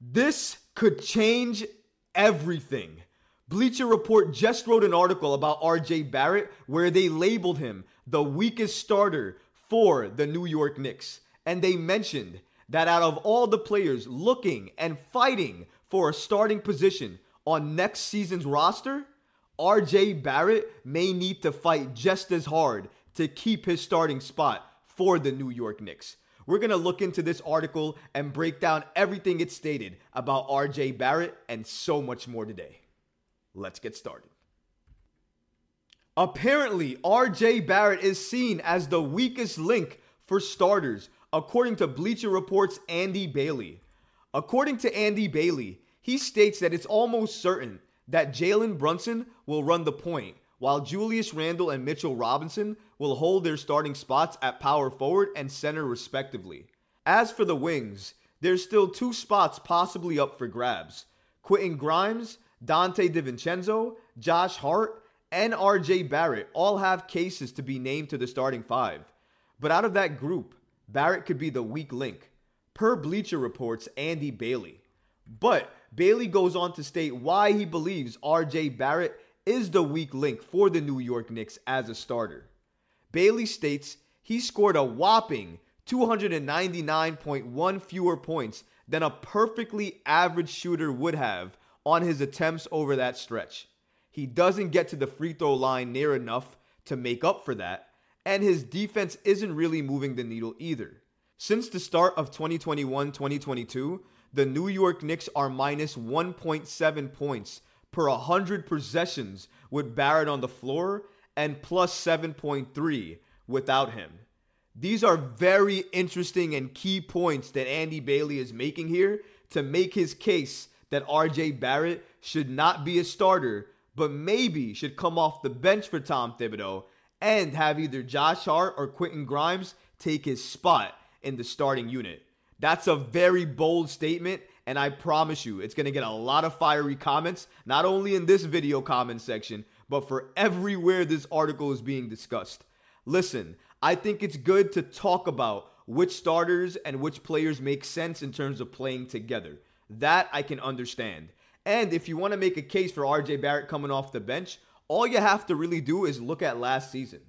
This could change everything. Bleacher Report just wrote an article about RJ Barrett where they labeled him the weakest starter for the New York Knicks. And they mentioned that out of all the players looking and fighting for a starting position on next season's roster, RJ Barrett may need to fight just as hard to keep his starting spot for the New York Knicks. We're going to look into this article and break down everything it stated about RJ Barrett and so much more today. Let's get started. Apparently, RJ Barrett is seen as the weakest link for starters, according to Bleacher Report's Andy Bailey. According to Andy Bailey, he states that it's almost certain that Jalen Brunson will run the point, while Julius Randle and Mitchell Robinson will hold their starting spots at power forward and center respectively. As for the wings, there's still two spots possibly up for grabs. Quentin Grimes, Donte DiVincenzo, Josh Hart, and RJ Barrett all have cases to be named to the starting five. But out of that group, Barrett could be the weak link, per Bleacher Report's Andy Bailey. But Bailey goes on to state why he believes RJ Barrett is the weak link for the New York Knicks as a starter. Bailey states he scored a whopping 299.1 fewer points than a perfectly average shooter would have on his attempts over that stretch. He doesn't get to the free throw line near enough to make up for that, and his defense isn't really moving the needle either. Since the start of 2021 2022, the New York Knicks are minus 1.7 points per 100 possessions with Barrett on the floor and plus 7.3 without him. These are very interesting and key points that Andy Bailey is making here to make his case that RJ Barrett should not be a starter, but maybe should come off the bench for Tom Thibodeau and have either Josh Hart or Quentin Grimes take his spot in the starting unit. That's a very bold statement, and I promise you, it's gonna get a lot of fiery comments, not only in this video comment section, but for everywhere this article is being discussed. Listen, I think it's good to talk about which starters and which players make sense in terms of playing together. That I can understand. And if you want to make a case for RJ Barrett coming off the bench, all you have to really do is look at last season.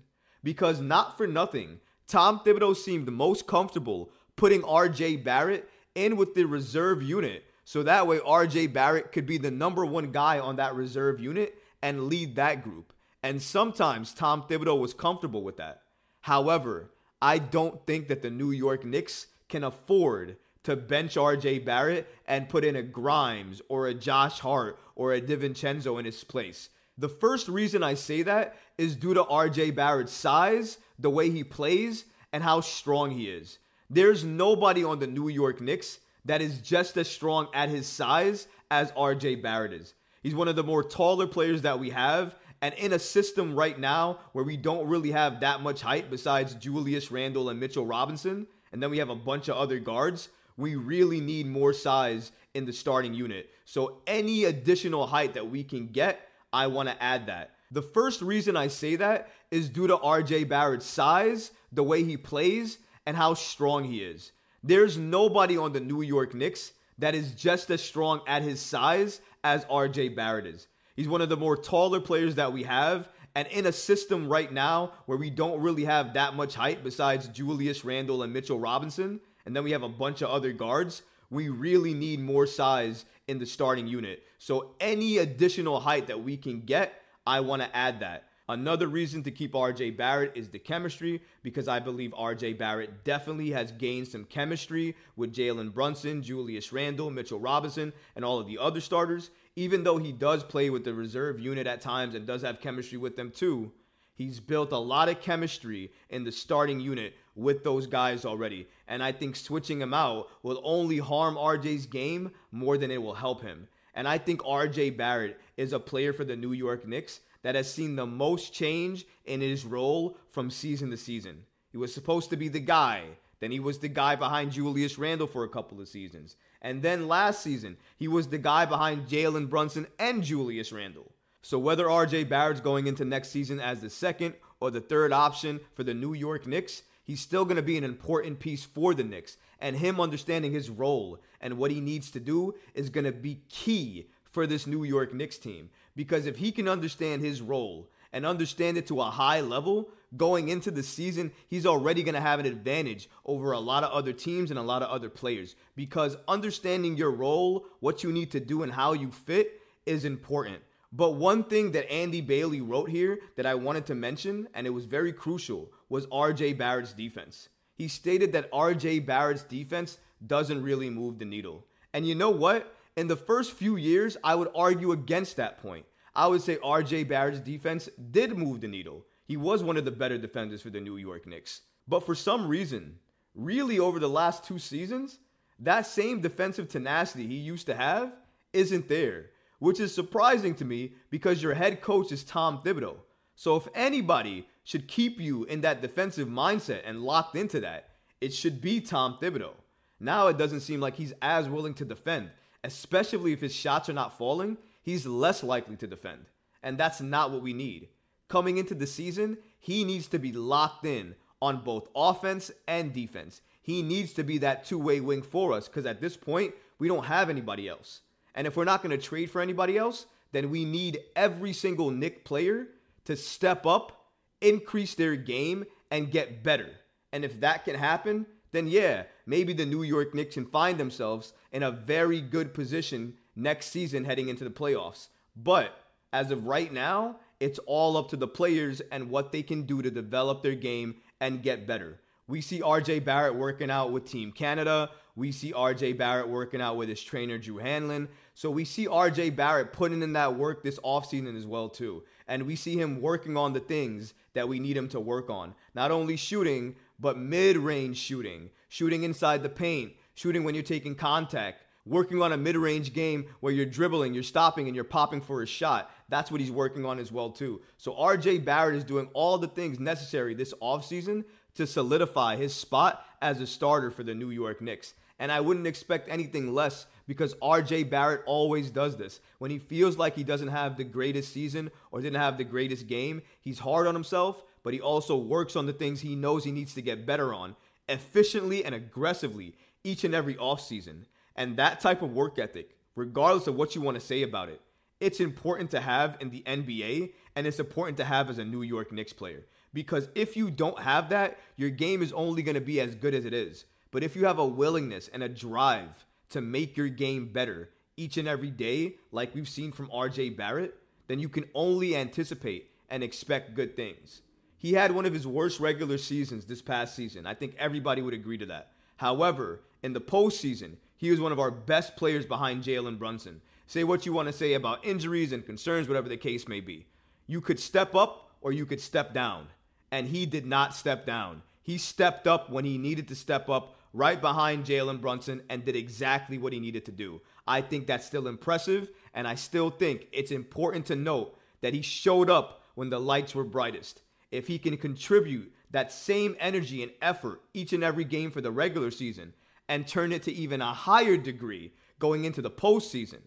Because not for nothing, Tom Thibodeau seemed most comfortable putting RJ Barrett in with the reserve unit. So that way, RJ Barrett could be the number one guy on that reserve unit and lead that group. And sometimes Tom Thibodeau was comfortable with that. However, I don't think that the New York Knicks can afford to bench RJ Barrett and put in a Grimes or a Josh Hart or a DiVincenzo in his place. The first reason I say that is due to RJ Barrett's size, the way he plays, and how strong he is. There's nobody on the New York Knicks that is just as strong at his size as RJ Barrett is. He's one of the more taller players that we have. And in a system right now where we don't really have that much height besides Julius Randle and Mitchell Robinson, and then we have a bunch of other guards, we really need more size in the starting unit. So any additional height that we can get, I want to add that. The first reason I say that is due to RJ Barrett's size, the way he plays, and how strong he is. There's nobody on the New York Knicks that is just as strong at his size as RJ Barrett is. He's one of the more taller players that we have. And in a system right now where we don't really have that much height besides Julius Randle and Mitchell Robinson, and then we have a bunch of other guards, we really need more size in the starting unit. So any additional height that we can get, I want to add that. Another reason to keep RJ Barrett is the chemistry because I believe RJ Barrett definitely has gained some chemistry with Jalen Brunson, Julius Randle, Mitchell Robinson, and all of the other starters. Even though he does play with the reserve unit at times and does have chemistry with them too, he's built a lot of chemistry in the starting unit with those guys already. And I think switching him out will only harm RJ's game more than it will help him. And I think RJ Barrett is a player for the New York Knicks that has seen the most change in his role from season to season. He was supposed to be the guy. Then he was the guy behind Julius Randle for a couple of seasons. And then last season, he was the guy behind Jalen Brunson and Julius Randle. So whether RJ Barrett's going into next season as the second or the third option for the New York Knicks, He's still going to be an important piece for the Knicks. And him understanding his role and what he needs to do is going to be key for this New York Knicks team. Because if he can understand his role and understand it to a high level going into the season, he's already going to have an advantage over a lot of other teams and a lot of other players. Because understanding your role, what you need to do, and how you fit is important. But one thing that Andy Bailey wrote here that I wanted to mention, and it was very crucial, was RJ Barrett's defense. He stated that RJ Barrett's defense doesn't really move the needle. And you know what? In the first few years, I would argue against that point. I would say RJ Barrett's defense did move the needle. He was one of the better defenders for the New York Knicks. But for some reason, really over the last two seasons, that same defensive tenacity he used to have isn't there which is surprising to me because your head coach is Tom Thibodeau. So if anybody should keep you in that defensive mindset and locked into that, it should be Tom Thibodeau. Now it doesn't seem like he's as willing to defend, especially if his shots are not falling, he's less likely to defend. And that's not what we need. Coming into the season, he needs to be locked in on both offense and defense. He needs to be that two way wing for us because at this point, we don't have anybody else. And if we're not going to trade for anybody else, then we need every single Knick player to step up, increase their game, and get better. And if that can happen, then yeah, maybe the New York Knicks can find themselves in a very good position next season heading into the playoffs. But as of right now, it's all up to the players and what they can do to develop their game and get better. We see RJ Barrett working out with Team Canada. We see RJ Barrett working out with his trainer Drew Hanlon. So we see RJ Barrett putting in that work this offseason as well too. And we see him working on the things that we need him to work on. Not only shooting, but mid-range shooting, shooting inside the paint, shooting when you're taking contact, working on a mid-range game where you're dribbling, you're stopping and you're popping for a shot. That's what he's working on as well too. So RJ Barrett is doing all the things necessary this offseason to solidify his spot as a starter for the New York Knicks. And I wouldn't expect anything less because RJ Barrett always does this. When he feels like he doesn't have the greatest season or didn't have the greatest game, he's hard on himself, but he also works on the things he knows he needs to get better on efficiently and aggressively each and every offseason. And that type of work ethic, regardless of what you want to say about it, it's important to have in the NBA and it's important to have as a New York Knicks player. Because if you don't have that, your game is only going to be as good as it is. But if you have a willingness and a drive to make your game better each and every day, like we've seen from RJ Barrett, then you can only anticipate and expect good things. He had one of his worst regular seasons this past season. I think everybody would agree to that. However, in the postseason, he was one of our best players behind Jalen Brunson. Say what you want to say about injuries and concerns, whatever the case may be. You could step up or you could step down and he did not step down. He stepped up when he needed to step up right behind Jalen Brunson and did exactly what he needed to do. I think that's still impressive, and I still think it's important to note that he showed up when the lights were brightest. If he can contribute that same energy and effort each and every game for the regular season and turn it to even a higher degree going into the postseason,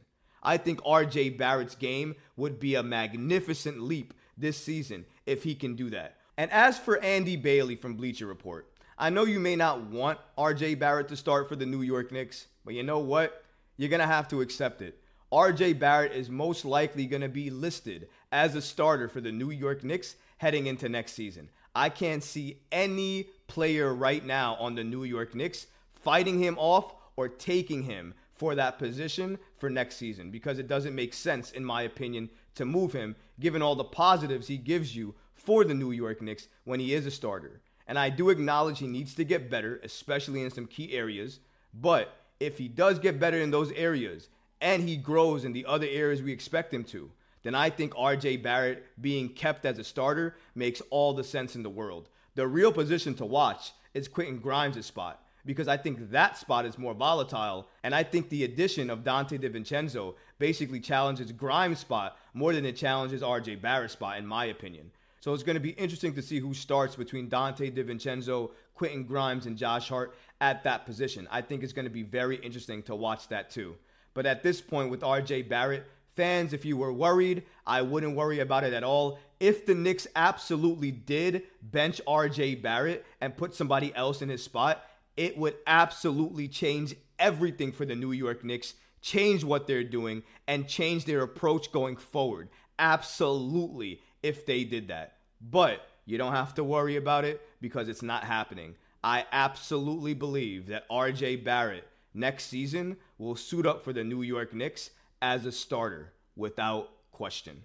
I think RJ Barrett's game would be a magnificent leap this season if he can do that. And as for Andy Bailey from Bleacher Report, I know you may not want RJ Barrett to start for the New York Knicks, but you know what? You're going to have to accept it. RJ Barrett is most likely going to be listed as a starter for the New York Knicks heading into next season. I can't see any player right now on the New York Knicks fighting him off or taking him for that position for next season because it doesn't make sense, in my opinion, to move him given all the positives he gives you for the New York Knicks when he is a starter. And I do acknowledge he needs to get better, especially in some key areas. But if he does get better in those areas and he grows in the other areas we expect him to, then I think RJ Barrett being kept as a starter makes all the sense in the world. The real position to watch is Quentin Grimes' spot because I think that spot is more volatile. And I think the addition of Donte DiVincenzo basically challenges Grimes' spot more than it challenges RJ Barrett's spot, in my opinion. So it's going to be interesting to see who starts between Donte DiVincenzo, Quentin Grimes, and Josh Hart at that position. I think it's going to be very interesting to watch that too. But at this point, with RJ Barrett Fans, if you were worried, I wouldn't worry about it at all. If the Knicks absolutely did bench RJ Barrett and put somebody else in his spot, it would absolutely change everything for the New York Knicks, change what they're doing, and change their approach going forward. Absolutely, if they did that. But you don't have to worry about it because it's not happening. I absolutely believe that RJ Barrett next season will suit up for the New York Knicks as a starter without question.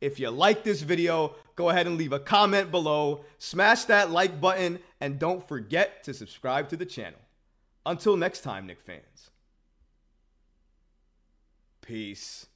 If you like this video, go ahead and leave a comment below, smash that like button, and don't forget to subscribe to the channel. Until next time, Knick fans. Peace.